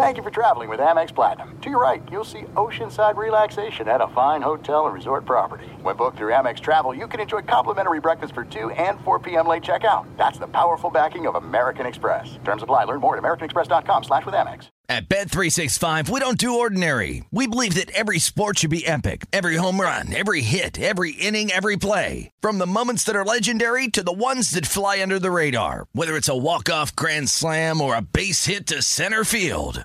Thank you for traveling with Amex Platinum. To your right, you'll see oceanside relaxation at a fine hotel and resort property. When booked through Amex Travel, you can enjoy complimentary breakfast for 2 and 4 p.m. late checkout. That's the powerful backing of American Express. Terms apply. Learn more at americanexpress.com slash with Amex. At Bet365, we don't do ordinary. We believe that every sport should be epic. Every home run, every hit, every inning, every play. From the moments that are legendary to the ones that fly under the radar. Whether it's a walk-off grand slam or a base hit to center field.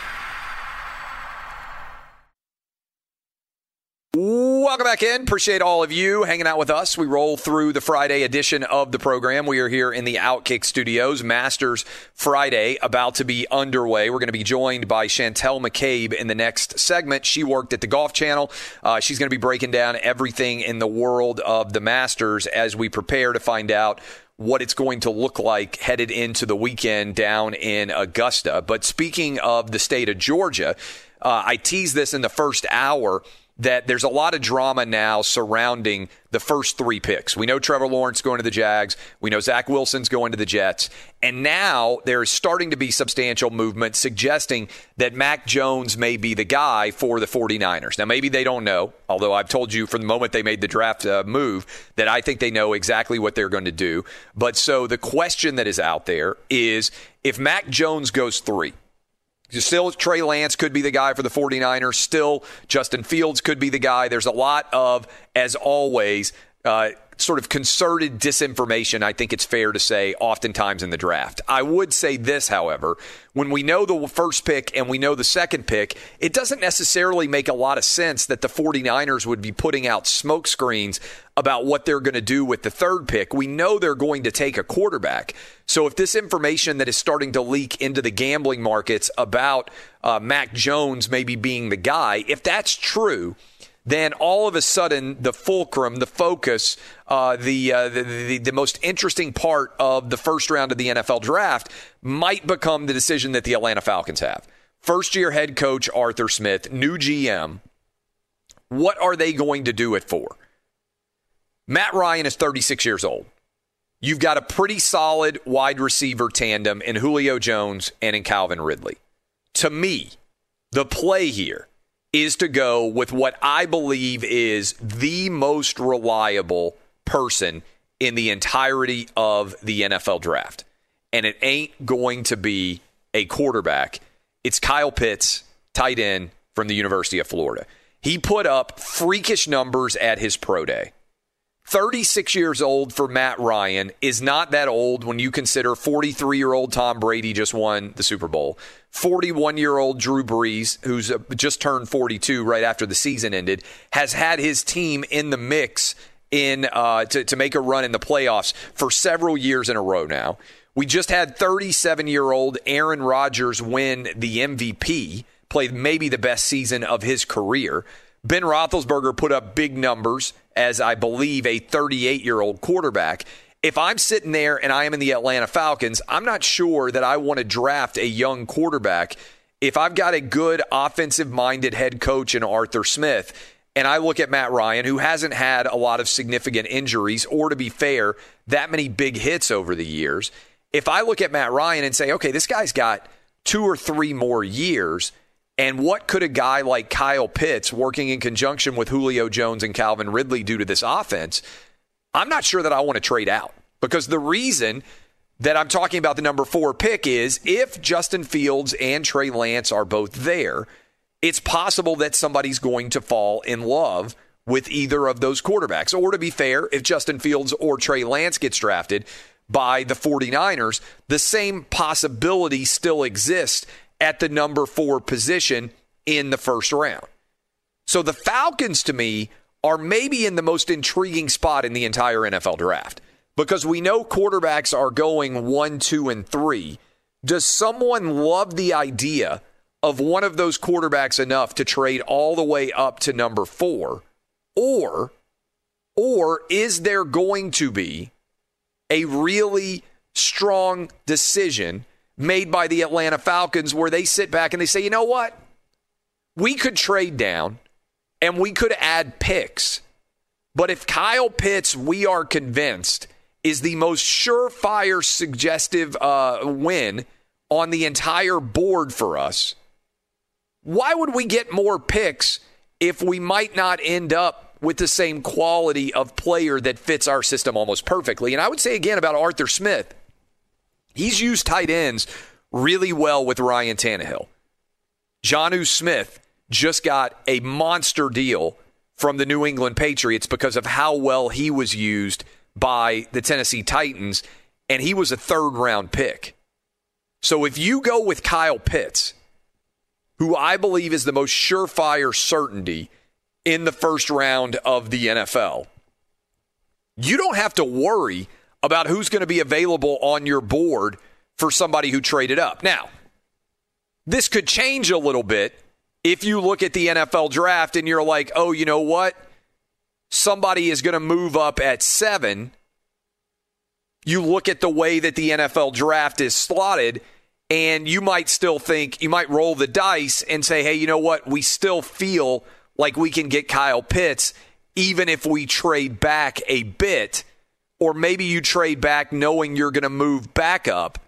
Welcome back in. Appreciate all of you hanging out with us. We roll through the Friday edition of the program. We are here in the Outkick Studios. Masters Friday about to be underway. We're going to be joined by Chantel McCabe in the next segment. She worked at the Golf Channel. Uh, she's going to be breaking down everything in the world of the Masters as we prepare to find out what it's going to look like headed into the weekend down in Augusta. But speaking of the state of Georgia, uh, I teased this in the first hour that there's a lot of drama now surrounding the first three picks. We know Trevor Lawrence going to the Jags. We know Zach Wilson's going to the Jets. And now there is starting to be substantial movement suggesting that Mac Jones may be the guy for the 49ers. Now, maybe they don't know, although I've told you from the moment they made the draft uh, move that I think they know exactly what they're going to do. But so the question that is out there is if Mac Jones goes three, Still, Trey Lance could be the guy for the 49ers. Still, Justin Fields could be the guy. There's a lot of, as always, uh, sort of concerted disinformation, I think it's fair to say, oftentimes in the draft. I would say this, however, when we know the first pick and we know the second pick, it doesn't necessarily make a lot of sense that the 49ers would be putting out smoke screens about what they're going to do with the third pick. We know they're going to take a quarterback. So if this information that is starting to leak into the gambling markets about uh, Mac Jones maybe being the guy, if that's true, then all of a sudden the fulcrum, the focus, uh, the, uh, the, the the most interesting part of the first round of the NFL draft might become the decision that the Atlanta Falcons have. First year head coach Arthur Smith, new GM. What are they going to do it for? Matt Ryan is 36 years old. You've got a pretty solid wide receiver tandem in Julio Jones and in Calvin Ridley. To me, the play here is to go with what I believe is the most reliable person in the entirety of the NFL draft. And it ain't going to be a quarterback. It's Kyle Pitts, tight end from the University of Florida. He put up freakish numbers at his pro day. 36 years old for Matt Ryan is not that old when you consider 43 year old Tom Brady just won the Super Bowl. 41 year old Drew Brees, who's uh, just turned 42 right after the season ended, has had his team in the mix in uh, to, to make a run in the playoffs for several years in a row now. We just had 37 year old Aaron Rodgers win the MVP, played maybe the best season of his career. Ben Roethlisberger put up big numbers as I believe a 38 year old quarterback. If I'm sitting there and I am in the Atlanta Falcons, I'm not sure that I want to draft a young quarterback. If I've got a good offensive minded head coach in Arthur Smith, and I look at Matt Ryan, who hasn't had a lot of significant injuries, or to be fair, that many big hits over the years. If I look at Matt Ryan and say, okay, this guy's got two or three more years, and what could a guy like Kyle Pitts, working in conjunction with Julio Jones and Calvin Ridley, do to this offense? I'm not sure that I want to trade out because the reason that I'm talking about the number four pick is if Justin Fields and Trey Lance are both there, it's possible that somebody's going to fall in love with either of those quarterbacks. Or to be fair, if Justin Fields or Trey Lance gets drafted by the 49ers, the same possibility still exists at the number four position in the first round. So the Falcons, to me, are maybe in the most intriguing spot in the entire NFL draft because we know quarterbacks are going one, two, and three. Does someone love the idea of one of those quarterbacks enough to trade all the way up to number four? Or, or is there going to be a really strong decision made by the Atlanta Falcons where they sit back and they say, you know what? We could trade down and we could add picks. But if Kyle Pitts, we are convinced, is the most surefire suggestive uh, win on the entire board for us, why would we get more picks if we might not end up with the same quality of player that fits our system almost perfectly? And I would say again about Arthur Smith, he's used tight ends really well with Ryan Tannehill. Jonnu Smith just got a monster deal from the New England Patriots because of how well he was used by the Tennessee Titans, and he was a third round pick. So if you go with Kyle Pitts, who I believe is the most surefire certainty in the first round of the NFL, you don't have to worry about who's going to be available on your board for somebody who traded up. Now, this could change a little bit if you look at the NFL draft and you're like, oh, you know what? Somebody is going to move up at seven. You look at the way that the NFL draft is slotted, and you might still think, you might roll the dice and say, hey, you know what? We still feel like we can get Kyle Pitts, even if we trade back a bit. Or maybe you trade back knowing you're going to move back up.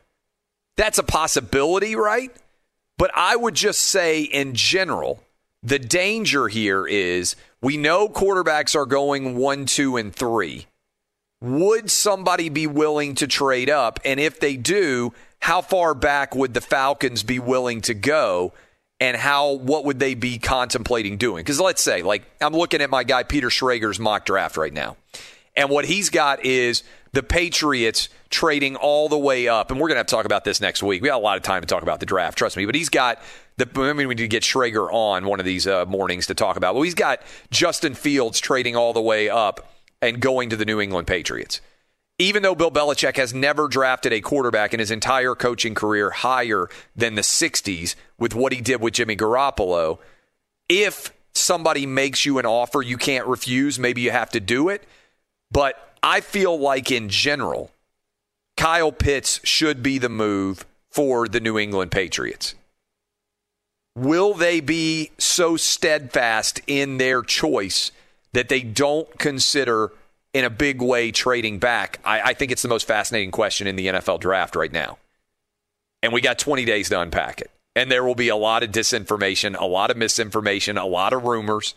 That's a possibility, right? But I would just say, in general, the danger here is we know quarterbacks are going one, two, and three. Would somebody be willing to trade up? And if they do, how far back would the Falcons be willing to go? And how what would they be contemplating doing? Because let's say, like, I'm looking at my guy Peter Schrager's mock draft right now. And what he's got is the Patriots trading all the way up. And we're going to have to talk about this next week. We got a lot of time to talk about the draft, trust me. But he's got the. I mean, we need to get Schrager on one of these uh, mornings to talk about. Well, he's got Justin Fields trading all the way up and going to the New England Patriots. Even though Bill Belichick has never drafted a quarterback in his entire coaching career higher than the 60s with what he did with Jimmy Garoppolo, if somebody makes you an offer you can't refuse, maybe you have to do it. But I feel like in general, Kyle Pitts should be the move for the New England Patriots. Will they be so steadfast in their choice that they don't consider in a big way trading back? I, I, think it's the most fascinating question in the NFL draft right now. And we got 20 days to unpack it. And there will be a lot of disinformation, a lot of misinformation, a lot of rumors.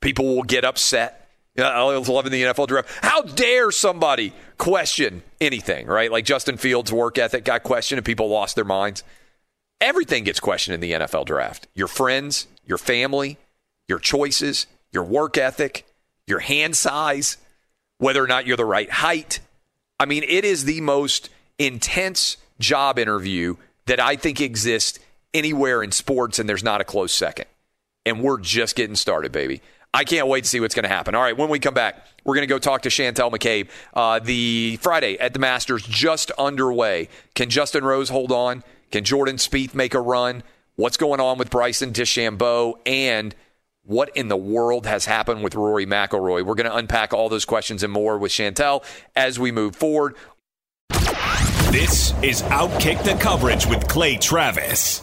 People will get upset. I was loving the NFL draft. How dare somebody question anything, right? Like Justin Fields' work ethic got questioned and people lost their minds. Everything gets questioned in the NFL draft. Your friends, your family, your choices, your work ethic, your hand size, whether or not you're the right height. I mean, it is the most intense job interview that I think exists anywhere in sports, and there's not a close second. And we're just getting started, baby. I can't wait to see what's going to happen. All right, when we come back, we're going to go talk to Chantel McCabe. Uh, the Friday at the Masters just underway. Can Justin Rose hold on? Can Jordan Spieth make a run? What's going on with Bryson DeChambeau? And what in the world has happened with Rory McIlroy? We're going to unpack all those questions and more with Chantel as we move forward. This is Outkick the Coverage with Clay Travis.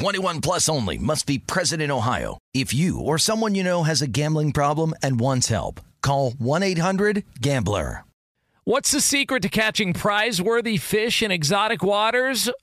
21 plus only must be present in Ohio. If you or someone you know has a gambling problem and wants help, call 1-800-GAMBLER. What's the secret to catching prize worthy fish in exotic waters?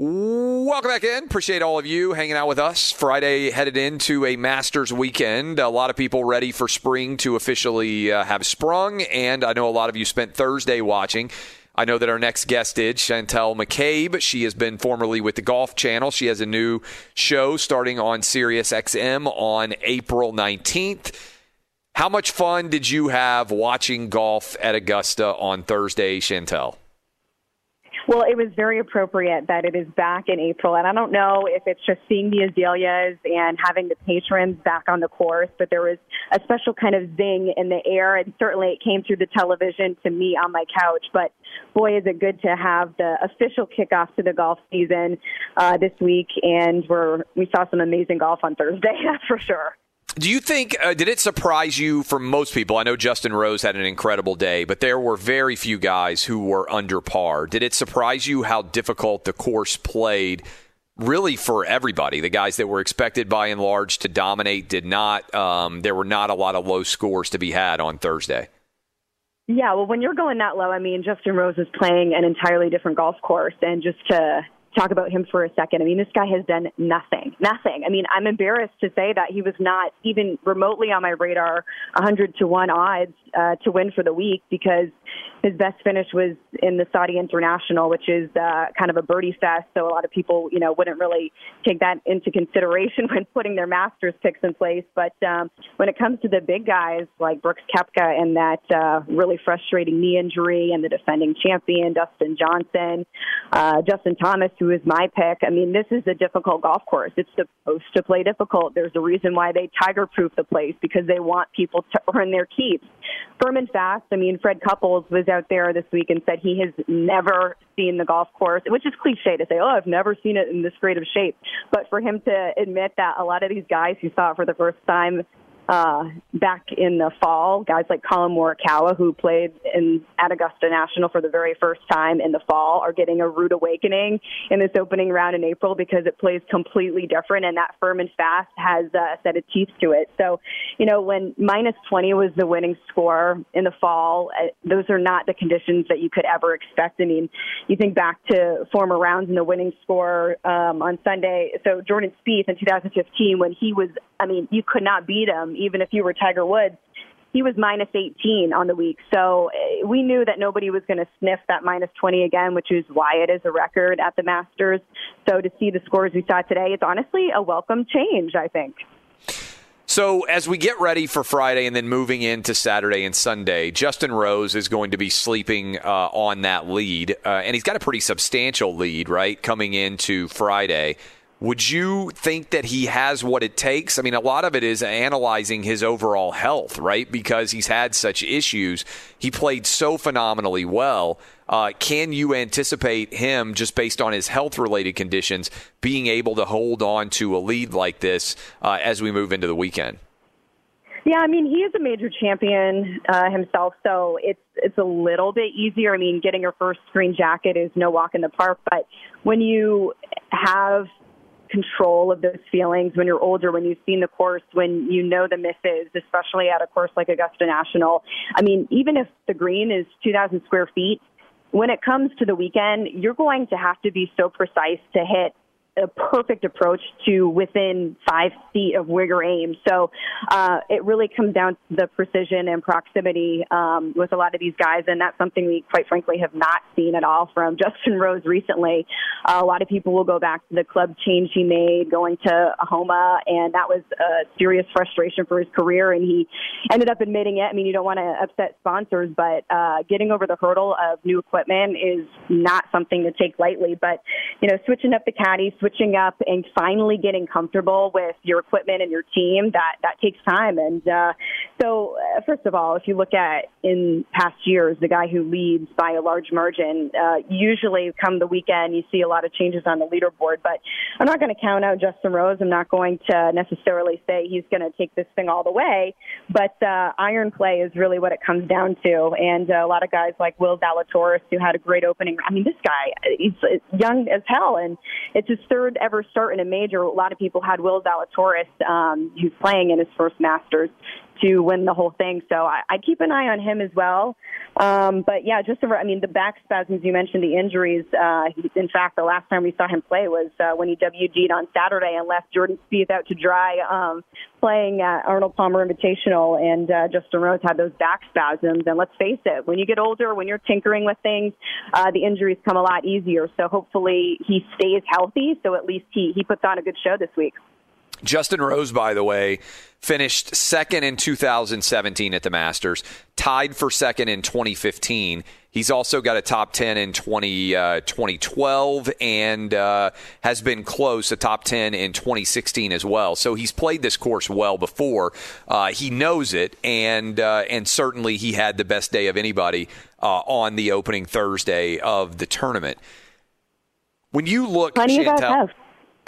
Welcome back in. Appreciate all of you hanging out with us. Friday headed into a Masters weekend. A lot of people ready for spring to officially uh, have sprung, and I know a lot of you spent Thursday watching. I know that our next guest did, Chantel McCabe. She has been formerly with the Golf Channel. She has a new show starting on Sirius XM on April 19th. How much fun did you have watching golf at Augusta on Thursday, Chantel? Well, it was very appropriate that it is back in April. And I don't know if it's just seeing the azaleas and having the patrons back on the course, but there was a special kind of zing in the air. And certainly it came through the television to me on my couch. But boy, is it good to have the official kickoff to the golf season uh, this week. And we're, we saw some amazing golf on Thursday, that's for sure. Do you think, uh, did it surprise you for most people? I know Justin Rose had an incredible day, but there were very few guys who were under par. Did it surprise you how difficult the course played? Really, for everybody, the guys that were expected by and large to dominate did not. Um, there were not a lot of low scores to be had on Thursday. Yeah, well, when you're going that low, I mean, Justin Rose is playing an entirely different golf course, and just to talk about him for a second. I mean, this guy has done nothing, nothing. I mean, I'm embarrassed to say that he was not even remotely on my radar, 100 to 1 odds uh, to win for the week because his best finish was in the Saudi International, which is uh, kind of a birdie fest. So a lot of people, you know, wouldn't really take that into consideration when putting their Masters picks in place. But um, when it comes to the big guys like Brooks Koepka and that uh, really frustrating knee injury, and the defending champion Dustin Johnson, uh, Justin Thomas, who is my pick. I mean, this is a difficult golf course. It's supposed to play difficult. There's a reason why they tiger-proof the place because they want people to earn their keeps. Firm and fast. I mean, Fred Couples was out there this week and said he has never seen the golf course, which is cliche to say, oh, I've never seen it in this great of shape. But for him to admit that a lot of these guys who saw it for the first time uh, back in the fall. Guys like Collin Morikawa, who played in at Augusta National for the very first time in the fall, are getting a rude awakening in this opening round in April because it plays completely different, and that firm and fast has uh, set of teeth to it. So, you know, when minus 20 was the winning score in the fall, uh, those are not the conditions that you could ever expect. I mean, you think back to former rounds in the winning score um, on Sunday. So Jordan Spieth in 2015, when he was, I mean, you could not beat him even if you were Tiger Woods, he was minus 18 on the week. So eh, we knew that nobody was going to sniff that minus 20 again, which is why it is a record at the Masters. So to see the scores we saw today, it's honestly a welcome change, I think. So, as we get ready for Friday and then moving into Saturday and Sunday, Justin Rose is going to be sleeping uh, on that lead. Uh, and he's got a pretty substantial lead, right, coming into Friday. Would you think that he has what it takes? I mean, a lot of it is analyzing his overall health, right? Because he's had such issues. He played so phenomenally well. Uh, can you anticipate him, just based on his health related conditions, being able to hold on to a lead like this uh, as we move into the weekend? Yeah, I mean he is a major champion uh, himself, so it's it's a little bit easier. I mean, getting your first green jacket is no walk in the park, but when you have control of those feelings when you're older, when you've seen the course, when you know the misses, especially at a course like Augusta National. I mean, even if the green is 2,000 square feet, when it comes to the weekend, you're going to have to be so precise to hit a perfect approach to within five feet of where you're. So uh, it really comes down to the precision and proximity um, with a lot of these guys, and that's something we quite frankly have not seen at all from Justin Rose recently. Uh, a lot of people will go back to the club change he made going to Honma, and that was a serious frustration for his career, and he ended up admitting it. I mean, you don't want to upset sponsors, but uh, getting over the hurdle of new equipment is not something to take lightly. But you know, switching up the caddy, switching up and finally getting comfortable with your equipment and your team that that takes time. And uh so uh, first of all if you look at in past years the guy who leads by a large margin uh usually come the weekend you see a lot of changes on the leaderboard but I'm not going to count out Justin Rose. I'm not going to necessarily say he's going to take this thing all the way but uh iron play is really what it comes down to. And uh, a lot of guys like Will Zalatoris who had a great opening I mean this guy he's young as hell and it's his third third ever start in a major. A lot of people had Will Zalatoris, um, who's playing in his first Masters, to win the whole thing. So I, I keep an eye on him as well. Um, but yeah, just over, I mean, the back spasms you mentioned, the injuries. Uh, he, in fact, the last time we saw him play was uh, when he WD'd on Saturday and left Jordan Spieth out to dry, um, playing at Arnold Palmer Invitational. And uh, Justin Rose had those back spasms. And let's face it, when you get older, when you're tinkering with things, uh, the injuries come a lot easier. So hopefully he stays healthy. So at least he he puts on a good show this week. Justin Rose, by the way, finished second in 2017 at the Masters, tied for second in 2015. He's also got a top 10 in 20, uh, 2012 and uh, has been close, a top 10 in 2016 as well. So he's played this course well before. Uh, he knows it, and, uh, and certainly he had the best day of anybody uh, on the opening Thursday of the tournament. When you look, Plenty Chantel,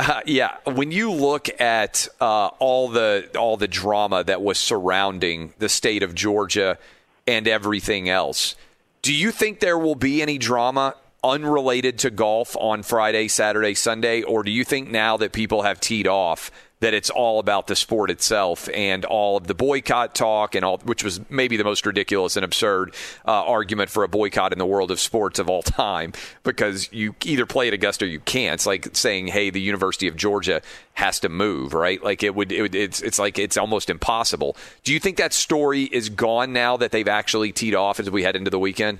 Uh, yeah, when you look at uh, all the all the drama that was surrounding the state of Georgia and everything else, do you think there will be any drama unrelated to golf on Friday, Saturday, Sunday, or do you think now that people have teed off that it's all about the sport itself and all of the boycott talk and all, which was maybe the most ridiculous and absurd uh, argument for a boycott in the world of sports of all time because you either play at Augusta or you can't. It's like saying, "Hey, the University of Georgia has to move," right? Like it would, it would it's it's like it's almost impossible. Do you think that story is gone now that they've actually teed off as we head into the weekend?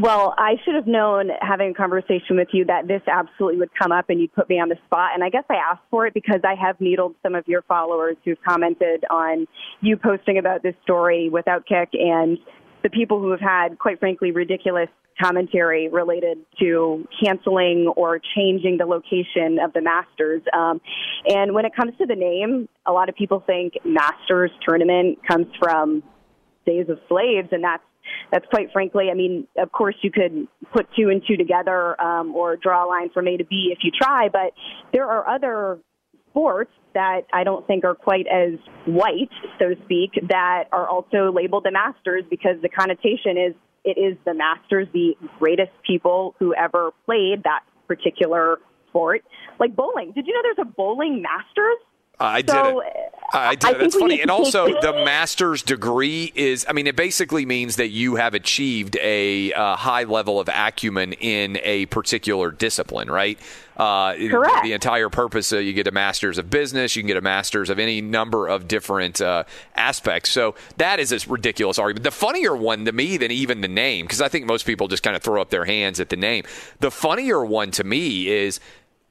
Well, I should have known having a conversation with you that this absolutely would come up and you'd put me on the spot. And I guess I asked for it because I have needled some of your followers who've commented on you posting about this story with Outkick and the people who have had, quite frankly, ridiculous commentary related to canceling or changing the location of the Masters. Um, and when it comes to the name, a lot of people think Masters tournament comes from days of slaves, and that's that's quite frankly, I mean, of course you could put two and two together um, or draw a line from A to B if you try, but there are other sports that I don't think are quite as white, so to speak, that are also labeled the Masters because the connotation is it is the Masters, the greatest people who ever played that particular sport. Like bowling. Did you know there's a bowling Masters? I did So, it. I did I it. That's funny. And also, the master's degree is, I mean, it basically means that you have achieved a uh, high level of acumen in a particular discipline, right? Uh, Correct. The entire purpose, uh, you get a master's of business, you can get a master's of any number of different uh, aspects. So that is a ridiculous argument. The funnier one to me than even the name, because I think most people just kind of throw up their hands at the name. The funnier one to me is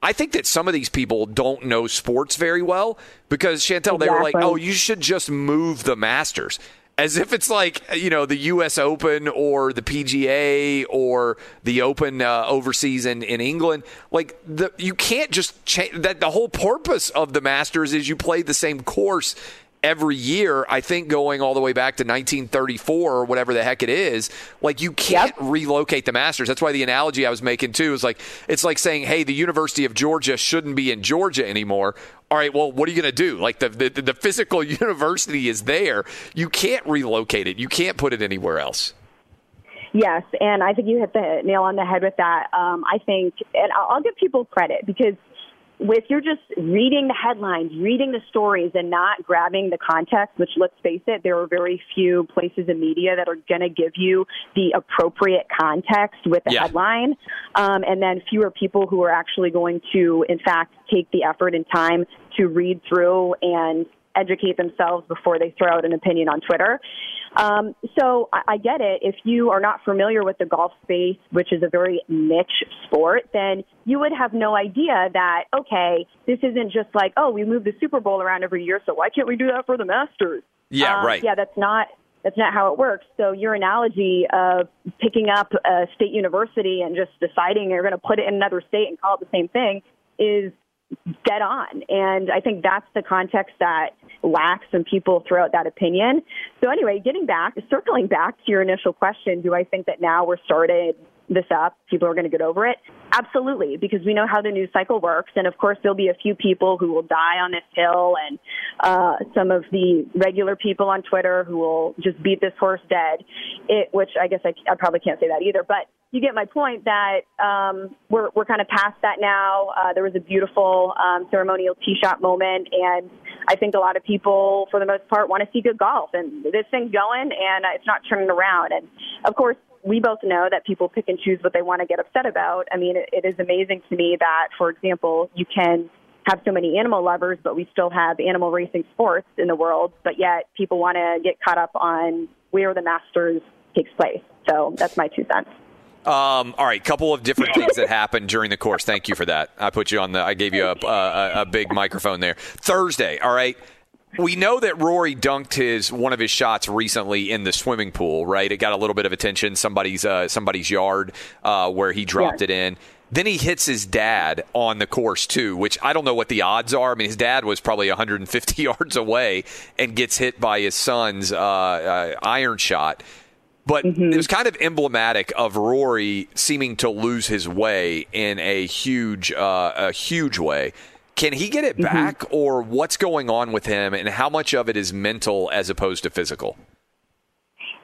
I think that some of these people don't know sports very well because Chantel, they were like, "Oh, you should just move the Masters," as if it's like you know the U.S. Open or the PGA or the Open uh, overseas in, in England. Like the you can't just change that. The whole purpose of the Masters is you play the same course every year. I think going all the way back to 1934 or whatever the heck it is. Like you can't relocate the Masters. That's why the analogy I was making too is like it's like saying, "Hey, the University of Georgia shouldn't be in Georgia anymore." All right, well, what are you going to do? Like the, the the physical university is there. You can't relocate it. You can't put it anywhere else. Yes, and I think you hit the nail on the head with that. Um, I think, and I'll, I'll give people credit because if you're just reading the headlines, reading the stories, and not grabbing the context, which let's face it, there are very few places in media that are going to give you the appropriate context with the Yeah. headline, um, and then fewer people who are actually going to, in fact, take the effort and time to read through and educate themselves before they throw out an opinion on Twitter. Um, so I, I get it. If you are not familiar with the golf space, which is a very niche sport, then you would have no idea that, okay, this isn't just like, oh, we move the Super Bowl around every year, so why can't we do that for the Masters? Yeah, Um, right. Yeah, that's not that's not how it works. So your analogy of picking up a state university and just deciding you're going to put it in another state and call it the same thing is dead on. And I think that's the context that lacks and people throw out that opinion. So anyway, getting back, circling back to your initial question, do I think that now we're started this up, people are going to get over it? Absolutely, because we know how the news cycle works. And of course, there'll be a few people who will die on this hill and uh, some of the regular people on Twitter who will just beat this horse dead, it, which I guess I, I probably can't say that either. But you get my point that um, we're, we're kind of past that now. Uh, there was a beautiful um, ceremonial tee shot moment, and I think a lot of people, for the most part, want to see good golf. And this thing's going, and it's not turning around. And of course, we both know that people pick and choose what they want to get upset about. I mean, it, it is amazing to me that, for example, you can have so many animal lovers, but we still have animal racing sports in the world, but yet people want to get caught up on where the Masters takes place. So that's my two cents. Um, all right, couple of different things that happened during the course. Thank you for that. I put you on the. I gave you a a, a big microphone there. Thursday. All right. We know that Rory dunked his one of his shots recently in the swimming pool. Right. It got a little bit of attention. Somebody's uh, somebody's yard uh, where he dropped Yes. it in. Then he hits his dad on the course too, which I don't know what the odds are. I mean, his dad was probably 150 yards away and gets hit by his son's uh, uh, iron shot. But mm-hmm. it was kind of emblematic of Rory seeming to lose his way in a huge, uh, a huge way. Can he get it mm-hmm. back, or what's going on with him, and how much of it is mental as opposed to physical?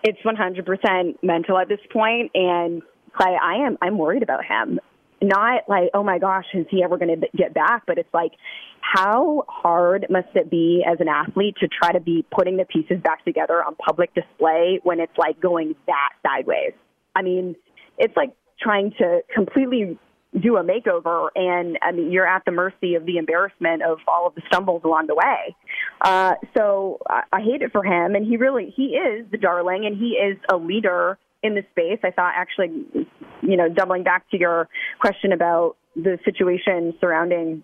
It's 100% mental at this point, and Clay, I am I'm worried about him. Not like, oh my gosh, is he ever going to get back? But it's like, how hard must it be as an athlete to try to be putting the pieces back together on public display when it's like going that sideways? I mean, it's like trying to completely do a makeover and I mean you're at the mercy of the embarrassment of all of the stumbles along the way. Uh so I, I hate it for him and he really he is the darling and he is a leader in the space. I thought actually you know, doubling back to your question about the situation surrounding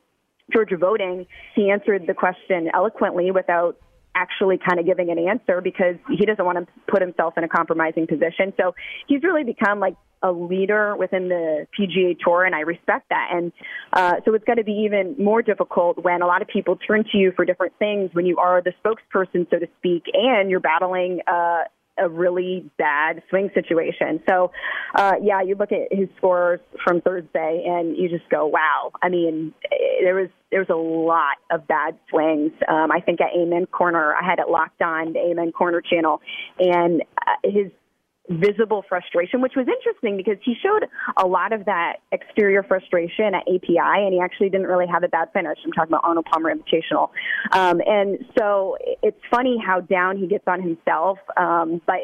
Georgia voting, he answered the question eloquently without actually kind of giving an answer because he doesn't want to put himself in a compromising position. So he's really become like a leader within the PGA Tour, and I respect that. And uh, so it's got to be even more difficult when a lot of people turn to you for different things when you are the spokesperson, so to speak, and you're battling uh, a really bad swing situation. So, uh, yeah, you look at his scores from Thursday and you just go, wow. I mean, there was there was a lot of bad swings. Um, I think at Amen Corner, I had it locked on the Amen Corner channel, and uh, his visible frustration, which was interesting because he showed a lot of that exterior frustration at API, and he actually didn't really have a bad finish. I'm talking about Arnold Palmer Invitational. Um, and so it's funny how down he gets on himself, um, but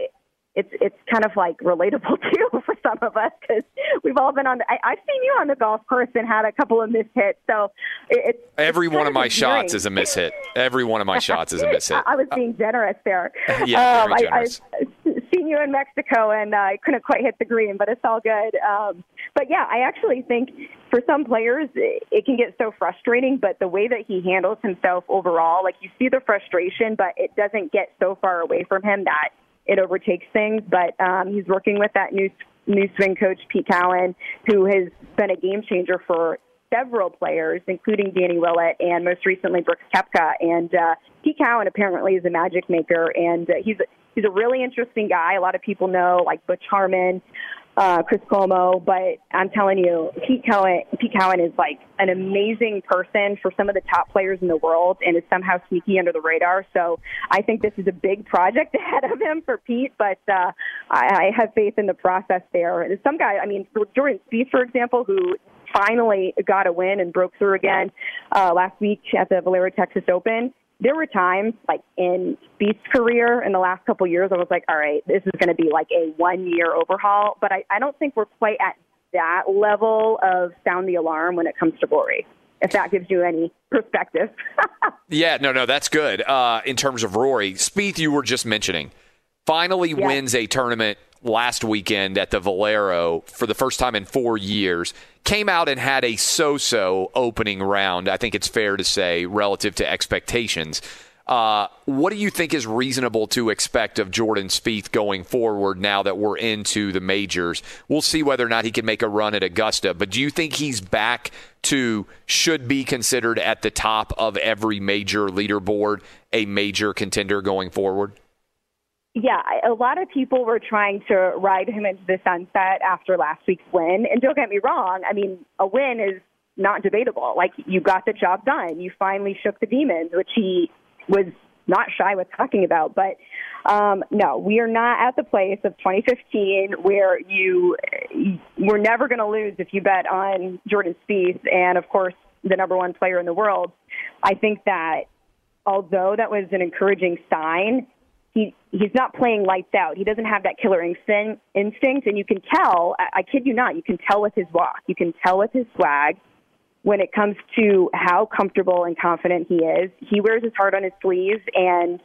it's it's kind of like relatable too for some of us because we've all been on. The, I, I've seen you on the golf course and had a couple of miss hits. So it's every it's one of my shots is a miss hit. Every one of my shots is a miss hit. I was being generous there. yeah, um, very generous. I, I've seen you in Mexico and uh, I couldn't quite hit the green, but it's all good. Um, but yeah, I actually think for some players it, it can get so frustrating. But the way that he handles himself overall, like you see the frustration, but it doesn't get so far away from him that it overtakes things. But um, he's working with that new new swing coach Pete Cowan, who has been a game changer for several players, including Danny Willett and most recently Brooks Koepka. And uh, Pete Cowan apparently is a magic maker, and uh, he's he's a really interesting guy. A lot of people know like Butch Harmon, uh, Chris Como, but I'm telling you, Pete Cowan, Pete Cowan is like an amazing person for some of the top players in the world and is somehow sneaky under the radar. So I think this is a big project ahead of him for Pete, but uh, I, I have faith in the process there. And some guy, I mean, Jordan Spieth, for example, who finally got a win and broke through again uh, last week at the Valero Texas Open there were times like in Spieth's career in the last couple years, I was like, all right, this is going to be like a one year overhaul. But I, I don't think we're quite at that level of sound the alarm when it comes to Rory. If that gives you any perspective. yeah, no, no, that's good. Uh, in terms of Rory, Spieth, you were just mentioning, finally yeah. wins a tournament last weekend at the Valero for the first time in four years. Came out and had a so so opening round, I think it's fair to say, relative to expectations. Uh, what do you think is reasonable to expect of Jordan Spieth going forward now that we're into the majors? We'll see whether or not he can make a run at Augusta, but do you think he's back to should be considered at the top of every major leaderboard, a major contender going forward? Yeah, a lot of people were trying to ride him into the sunset after last week's win. And don't get me wrong, I mean, a win is not debatable. Like, you got the job done. You finally shook the demons, which he was not shy with talking about. But um, no, we are not at the place of 2015 where you we're never going to lose if you bet on Jordan Spieth and, of course, the number one player in the world. I think that although that was an encouraging sign, he he's not playing lights out. He doesn't have that killer instinct, instinct and you can tell. I, I kid you not, you can tell with his walk. You can tell with his swag when it comes to how comfortable and confident he is. He wears his heart on his sleeves, and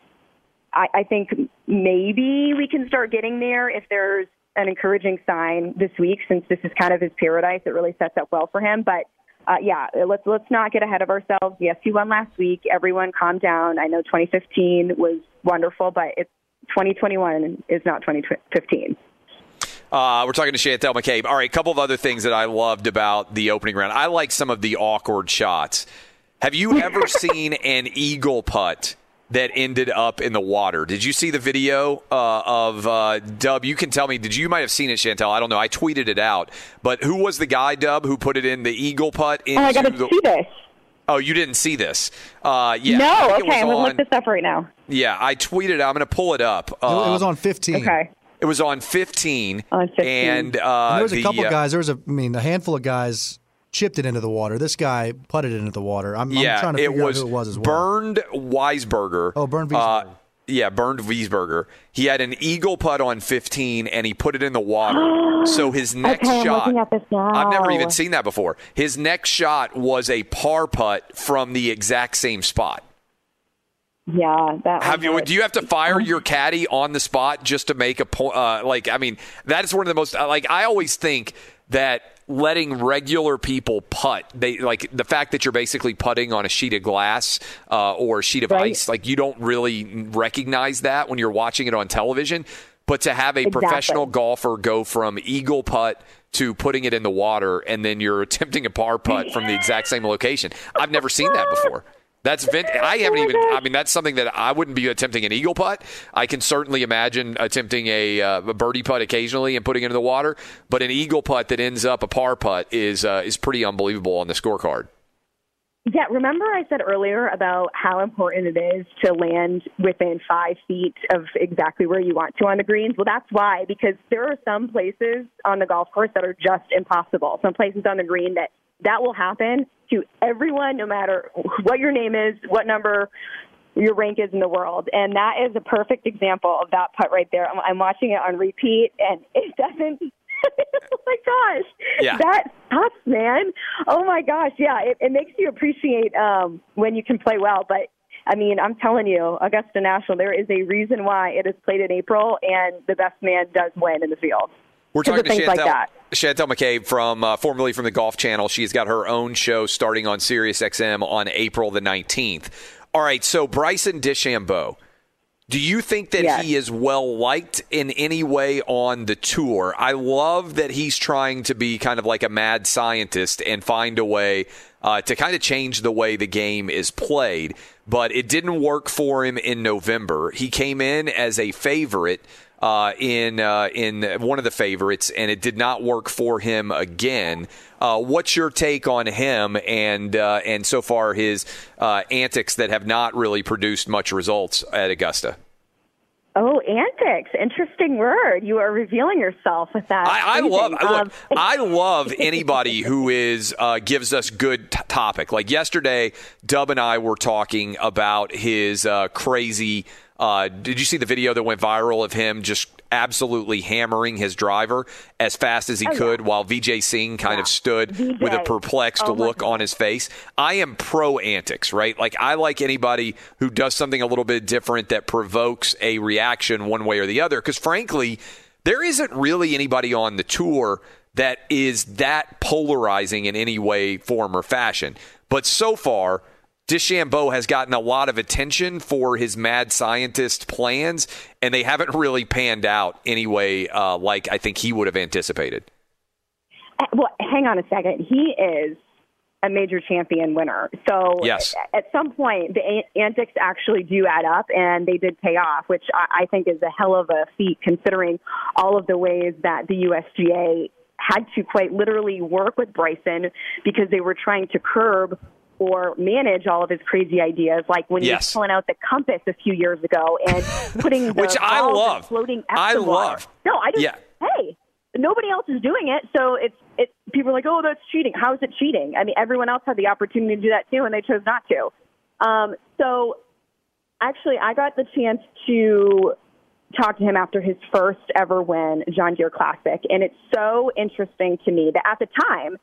I, I think maybe we can start getting there if there's an encouraging sign this week, since this is kind of his paradise. It really sets up well for him, but uh, yeah, let's let's not get ahead of ourselves. Yes, he won last week. Everyone, calm down. I know 2015 was wonderful, but it's 2021 is not 2015. Uh, we're talking to Chantel McCabe. All right, a couple of other things that I loved about the opening round. I like some of the awkward shots. Have you ever seen an eagle putt that ended up in the water. Did you see the video uh, of uh, Dub? You can tell me. Did you, you might have seen it, Chantel? I don't know. I tweeted it out. But who was the guy, Dub, who put it in the eagle putt? Into Oh, I got to the, see this. Oh, you didn't see this? Uh, yeah. No, okay, I'm gonna on- look this up right now. Yeah, I tweeted. it. I'm going to pull it up. It- Uh, it was on 15. Okay. It was on 15. On 15. And, uh, And there was a the, couple uh, guys. There was a, I mean, a handful of guys chipped it into the water. This guy putted it into the water. I'm, yeah, I'm trying to figure was, out who it was as well. Bernd Wiesberger. Oh, Bernd Uh, yeah, Bernd Wiesberger. He had an eagle putt on 15, and he put it in the water. so his next Okay, shot. looking at this now. I've never even seen that before. His next shot was a par putt from the exact same spot. Yeah, that. Have you? it. Do you have to fire your caddy on the spot just to make a point? Uh, like, I mean, that is one of the most. uh, Like, I always think that letting regular people putt, they like the fact that you're basically putting on a sheet of glass uh, or a sheet of Right. ice. Like, you don't really recognize that when you're watching it on television. But to have a Exactly. professional golfer go from eagle putt to putting it in the water, and then you're attempting a par putt from the exact same location, I've never seen that before. That's vin- I haven't Oh even. I mean, that's something that I wouldn't be attempting an eagle putt. I can certainly imagine attempting a, uh, a birdie putt occasionally and putting it in the water, but an eagle putt that ends up a par putt is uh, is pretty unbelievable on the scorecard. Yeah, remember I said earlier about how important it is to land within five feet of exactly where you want to on the greens? Well, that's why, because there are some places on the golf course that are just impossible. Some places on the green that that will happen to everyone, no matter what your name is, what number your rank is in the world. And that is a perfect example of that putt right there. I'm, I'm watching it on repeat, and it doesn't. oh my gosh, Yeah. that sucks, man. Oh my gosh, yeah, it, it makes you appreciate um, when you can play well. But I mean, I'm telling you, Augusta National, there is a reason why it is played in April, and the best man does win in the field. We're talking to things Chantel, like that. Chantel McCabe from uh, formerly from the Golf Channel. She's got her own show starting on Sirius XM on April the 19th. All right, so Bryson DeChambeau. Do you think that Yes. he is well liked in any way on the tour? I love that he's trying to be kind of like a mad scientist and find a way uh, to kind of change the way the game is played. But it didn't work for him in November. He came in as a favorite uh, in uh, in one of the favorites, and it did not work for him again. Uh, what's your take on him and uh, and so far his uh, antics that have not really produced much results at Augusta? Oh, antics! Interesting word. You are revealing yourself with that. I, I love look, Um, I love anybody who is uh, gives us good t- topic. Like yesterday, Dub and I were talking about his uh, crazy. Uh, did you see the video that went viral of him just absolutely hammering his driver as fast as he Oh, yeah. could while Vijay Singh kind Yeah. of stood VJ. with a perplexed Oh, look on his face? I am pro antics, right? Like I like anybody who does something a little bit different that provokes a reaction one way or the other. Because frankly, there isn't really anybody on the tour that is that polarizing in any way, form, or fashion. But so far, DeChambeau has gotten a lot of attention for his mad scientist plans, and they haven't really panned out anyway, uh, like I think he would have anticipated. Uh, Well, hang on a second. He is a major champion winner. So Yes. at some point, the antics actually do add up, and they did pay off, which I, I think is a hell of a feat considering all of the ways that the USGA had to quite literally work with Bryson because they were trying to curb or manage all of his crazy ideas, like when he Yes. was pulling out the compass a few years ago and putting the Which I love. floating at I love. No, I just Yeah. hey, nobody else is doing it, so it's it's people are like, oh, that's cheating. How is it cheating? I mean, everyone else had the opportunity to do that too, and they chose not to. Um, so actually, I got the chance to talk to him after his first ever win, John Deere Classic, and it's so interesting to me that at the time.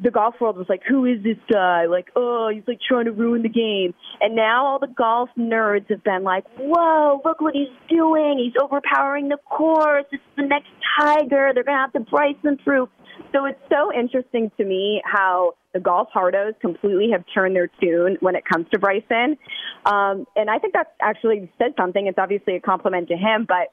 The golf world was like, who is this guy? Like, oh, he's like trying to ruin the game. And now all the golf nerds have been like, whoa, look what he's doing. He's overpowering the course. It's the next Tiger. They're going to have to Bryson through. So it's so interesting to me how the golf hardos completely have turned their tune when it comes to Bryson. Um, and I think that actually says something. It's obviously a compliment to him, but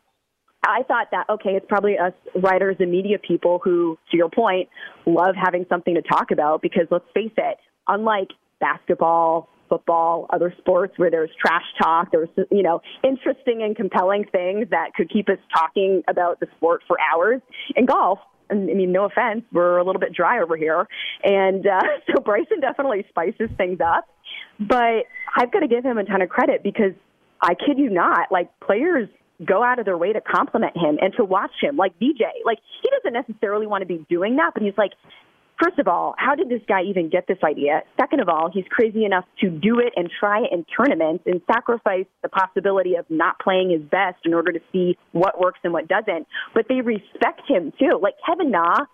I thought that, okay, it's probably us writers and media people who, to your point, love having something to talk about because let's face it, unlike basketball football, other sports where there's trash talk, there's, you know, interesting and compelling things that could keep us talking about the sport for hours. In golf, I mean, no offense, we're a little bit dry over here. And uh, so Bryson definitely spices things up. But I've got to give him a ton of credit because I kid you not, like players go out of their way to compliment him and to watch him, like DJ. Like he doesn't necessarily want to be doing that, but he's like, First of all, how did this guy even get this idea? Second of all, he's crazy enough to do it and try it in tournaments and sacrifice the possibility of not playing his best in order to see what works and what doesn't. But they respect him too. Like Kevin Na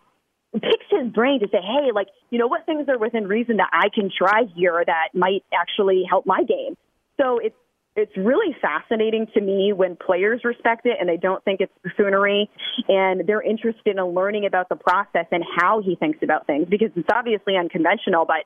picks his brain to say, hey, like, you know, what things are within reason that I can try here that might actually help my game? So it's it's really fascinating to me when players respect it and they don't think it's buffoonery and they're interested in learning about the process and how he thinks about things because it's obviously unconventional but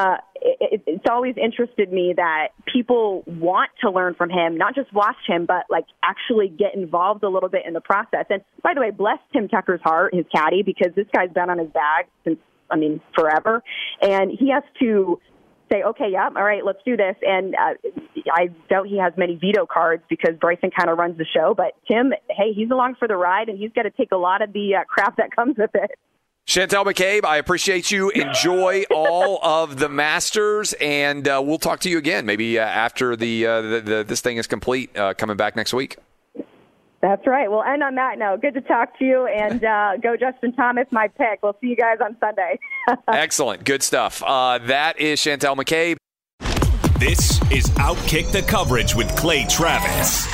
uh, it, it's always interested me that people want to learn from him not just watch him but like actually get involved a little bit in the process and by the way bless tim tucker's heart his caddy because this guy's been on his bag since I mean, forever. And he has to say, okay, yeah, all right, let's do this. And uh, I doubt he has many veto cards because Bryson kind of runs the show. But Tim, hey, he's along for the ride, and he's got to take a lot of the uh, crap that comes with it. Chantel McCabe, I appreciate you. Enjoy all of the Masters, and uh, we'll talk to you again maybe uh, after the, uh, the, the, this thing is complete, uh, coming back next week. That's right. We'll end on that note. Good to talk to you, and uh, go Justin Thomas, my pick. We'll see you guys on Sunday. Excellent. Good stuff. Uh, that is Chantel McCabe. This is Outkick the Coverage with Clay Travis.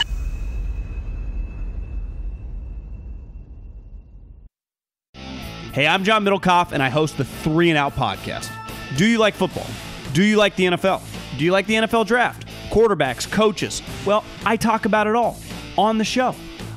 Hey, I'm John Middlekauff, and I host the Three and Out podcast. Do you like football? Do you like the NFL? Do you like the NFL draft? Quarterbacks, coaches? Well, I talk about it all on the show.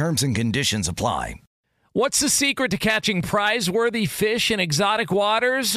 Terms and conditions apply. What's the secret to catching prize worthy fish in exotic waters?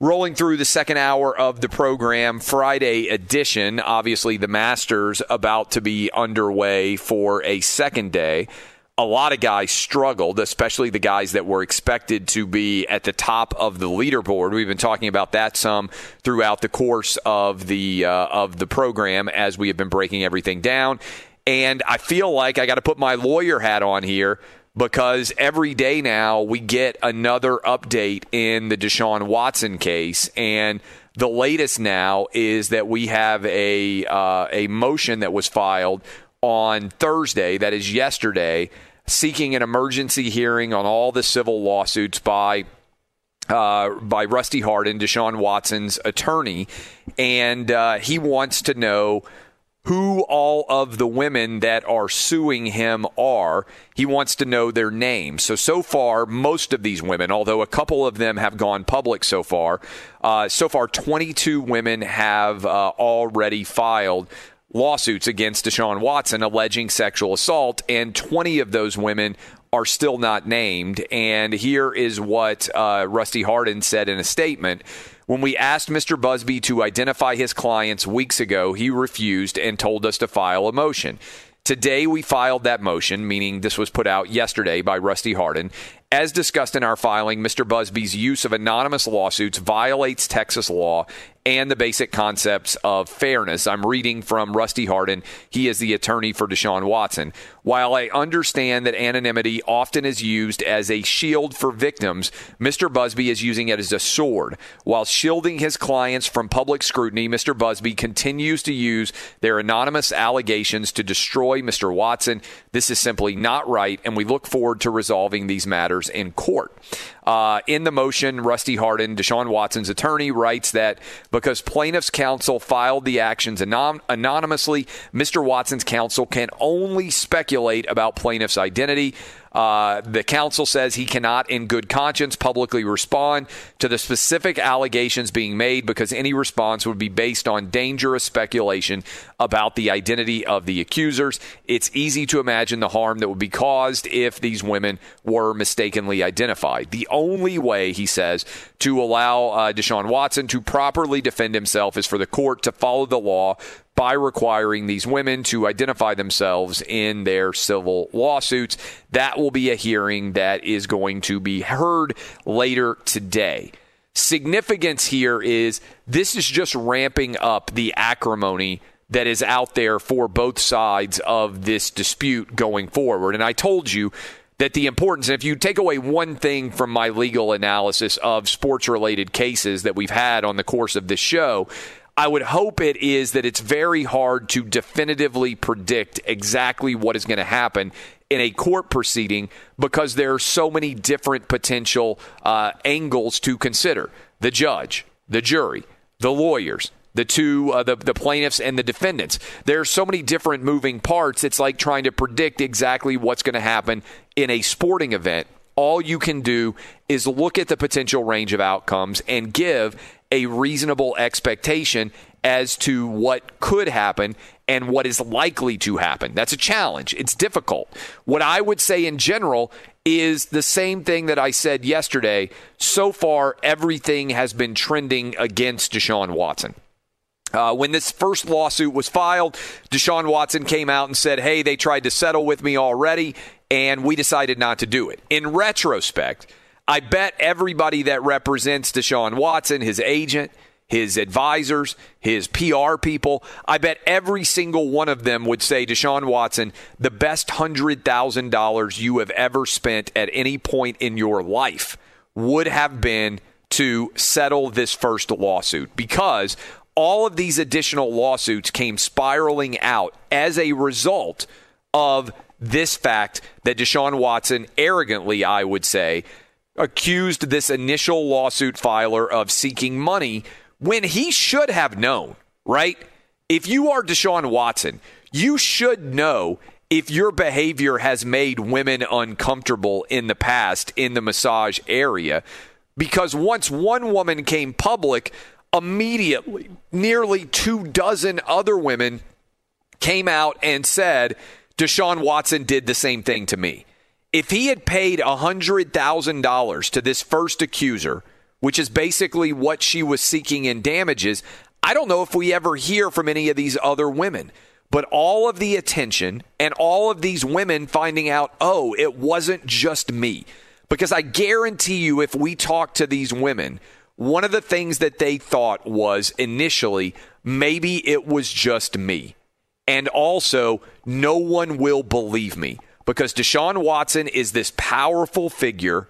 Rolling through the second hour of the program, Friday edition. Obviously, the Masters about to be underway for a second day. A lot of guys struggled, especially the guys that were expected to be at the top of the leaderboard. We've been talking about that some throughout the course of the uh, of the program as we have been breaking everything down. And I feel like I got to put my lawyer hat on here because every day now we get another update in the Deshaun Watson case. And the latest now is that we have a, uh, a motion that was filed on Thursday, that is yesterday, seeking an emergency hearing on all the civil lawsuits by uh, by Rusty Hardin, Deshaun Watson's attorney, and uh, he wants to know who all of the women that are suing him are. He wants to know their names. So, so far, most of these women, although a couple of them have gone public so far, uh, so far 22 women have uh, already filed lawsuits against Deshaun Watson alleging sexual assault, and 20 of those women are still not named. And here is what uh, Rusty Hardin said in a statement. When we asked Mr. Buzbee to identify his clients weeks ago, he refused and told us to file a motion. Today, we filed that motion, meaning this was put out yesterday by Rusty Hardin. As discussed in our filing, Mr. Buzbee's use of anonymous lawsuits violates Texas law and the basic concepts of fairness. I'm reading from Rusty Hardin. He is the attorney for Deshaun Watson. While I understand that anonymity often is used as a shield for victims, Mr. Buzbee is using it as a sword. While shielding his clients from public scrutiny, Mr. Buzbee continues to use their anonymous allegations to destroy Mr. Watson. This is simply not right, and we look forward to resolving these matters in court. Uh, in the motion, Rusty Hardin, Deshaun Watson's attorney, writes that because plaintiff's counsel filed the actions anon- anonymously, Mr. Watson's counsel can only speculate about plaintiff's identity. Uh, the counsel says he cannot, in good conscience, publicly respond to the specific allegations being made because any response would be based on dangerous speculation about the identity of the accusers. It's easy to imagine the harm that would be caused if these women were mistakenly identified. The only way, he says, to allow uh, Deshaun Watson to properly defend himself is for the court to follow the law by requiring these women to identify themselves in their civil lawsuits. That will be a hearing that is going to be heard later today. Significance here is this is just ramping up the acrimony that is out there for both sides of this dispute going forward. And I told you that the importance, if you take away one thing from my legal analysis of sports related cases that we've had on the course of this show, I would hope it is that it's very hard to definitively predict exactly what is going to happen in a court proceeding because there are so many different potential uh, angles to consider. The judge, the jury, the lawyers, the two uh, the, the plaintiffs and the defendants. There are so many different moving parts it's like trying to predict exactly what's going to happen in a sporting event all you can do is look at the potential range of outcomes and give a reasonable expectation as to what could happen and what is likely to happen. That's a challenge. It's difficult. What I would say in general is the same thing that I said yesterday. So far, everything has been trending against Deshaun Watson. Uh, when this first lawsuit was filed, Deshaun Watson came out and said, Hey, they tried to settle with me already, and we decided not to do it. In retrospect, I bet everybody that represents Deshaun Watson, his agent, his advisors, his PR people, I bet every single one of them would say, Deshaun Watson, the best $100,000 you have ever spent at any point in your life would have been to settle this first lawsuit because all of these additional lawsuits came spiraling out as a result of this fact that Deshaun Watson arrogantly, I would say, accused this initial lawsuit filer of seeking money when he should have known, right? If you are Deshaun Watson, you should know if your behavior has made women uncomfortable in the past in the massage area. Because once one woman came public, immediately nearly two dozen other women came out and said, Deshaun Watson did the same thing to me. If he had paid $100,000 to this first accuser, which is basically what she was seeking in damages, I don't know if we ever hear from any of these other women. But all of the attention and all of these women finding out, oh, it wasn't just me. Because I guarantee you, if we talk to these women, one of the things that they thought was initially, maybe it was just me. And also, no one will believe me because Deshaun Watson is this powerful figure.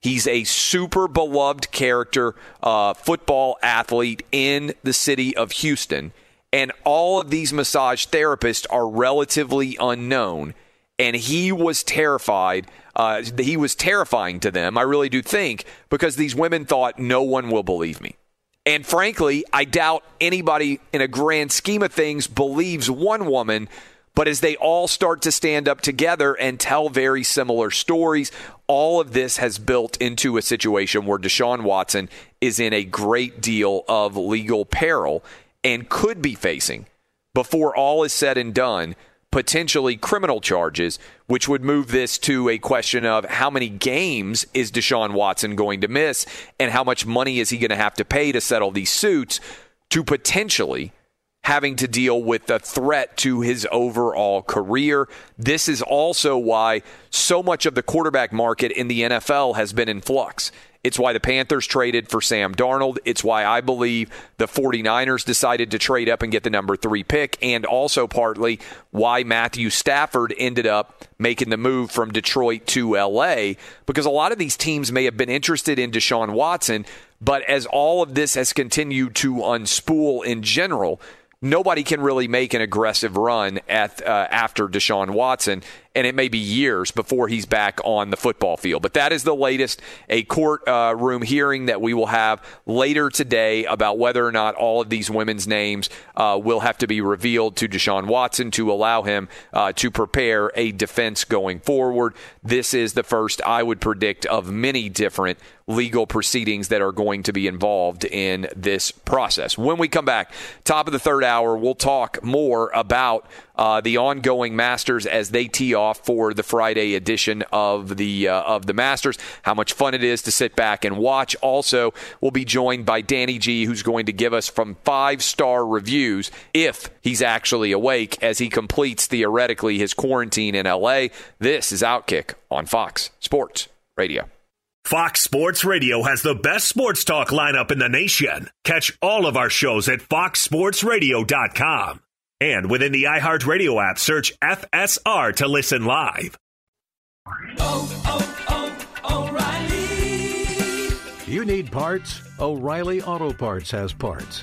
He's a super beloved character, uh, football athlete in the city of Houston. And all of these massage therapists are relatively unknown. And he was terrified. Uh, he was terrifying to them, I really do think, because these women thought no one will believe me. And frankly, I doubt anybody in a grand scheme of things believes one woman but as they all start to stand up together and tell very similar stories, all of this has built into a situation where Deshaun Watson is in a great deal of legal peril and could be facing, before all is said and done, potentially criminal charges, which would move this to a question of how many games is Deshaun Watson going to miss and how much money is he going to have to pay to settle these suits to potentially having to deal with the threat to his overall career. This is also why so much of the quarterback market in the NFL has been in flux. It's why the Panthers traded for Sam Darnold. It's why I believe the 49ers decided to trade up and get the number three pick, and also partly why Matthew Stafford ended up making the move from Detroit to LA, because a lot of these teams may have been interested in Deshaun Watson, but as all of this has continued to unspool in general, nobody can really make an aggressive run at uh, after Deshaun Watson, and it may be years before he's back on the football field. But that is the latest a court uh, hearing that we will have later today about whether or not all of these women's names uh, will have to be revealed to Deshaun Watson to allow him uh, to prepare a defense going forward. This is the first, I would predict, of many different legal proceedings that are going to be involved in this process. When we come back, top of the third hour, we'll talk more about uh, the ongoing Masters as they tee off for the Friday edition of the uh, of the Masters. How much fun it is to sit back and watch. Also, we'll be joined by Danny G, who's going to give us from five star reviews if he's actually awake as he completes theoretically his quarantine in LA. This is Outkick on Fox Sports Radio. Fox Sports Radio has the best sports talk lineup in the nation. Catch all of our shows at foxsportsradio.com. And within the iHeartRadio app, search FSR to listen live. Oh, oh, oh, O'Reilly. You need parts? O'Reilly Auto Parts has parts.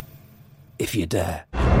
if you dare.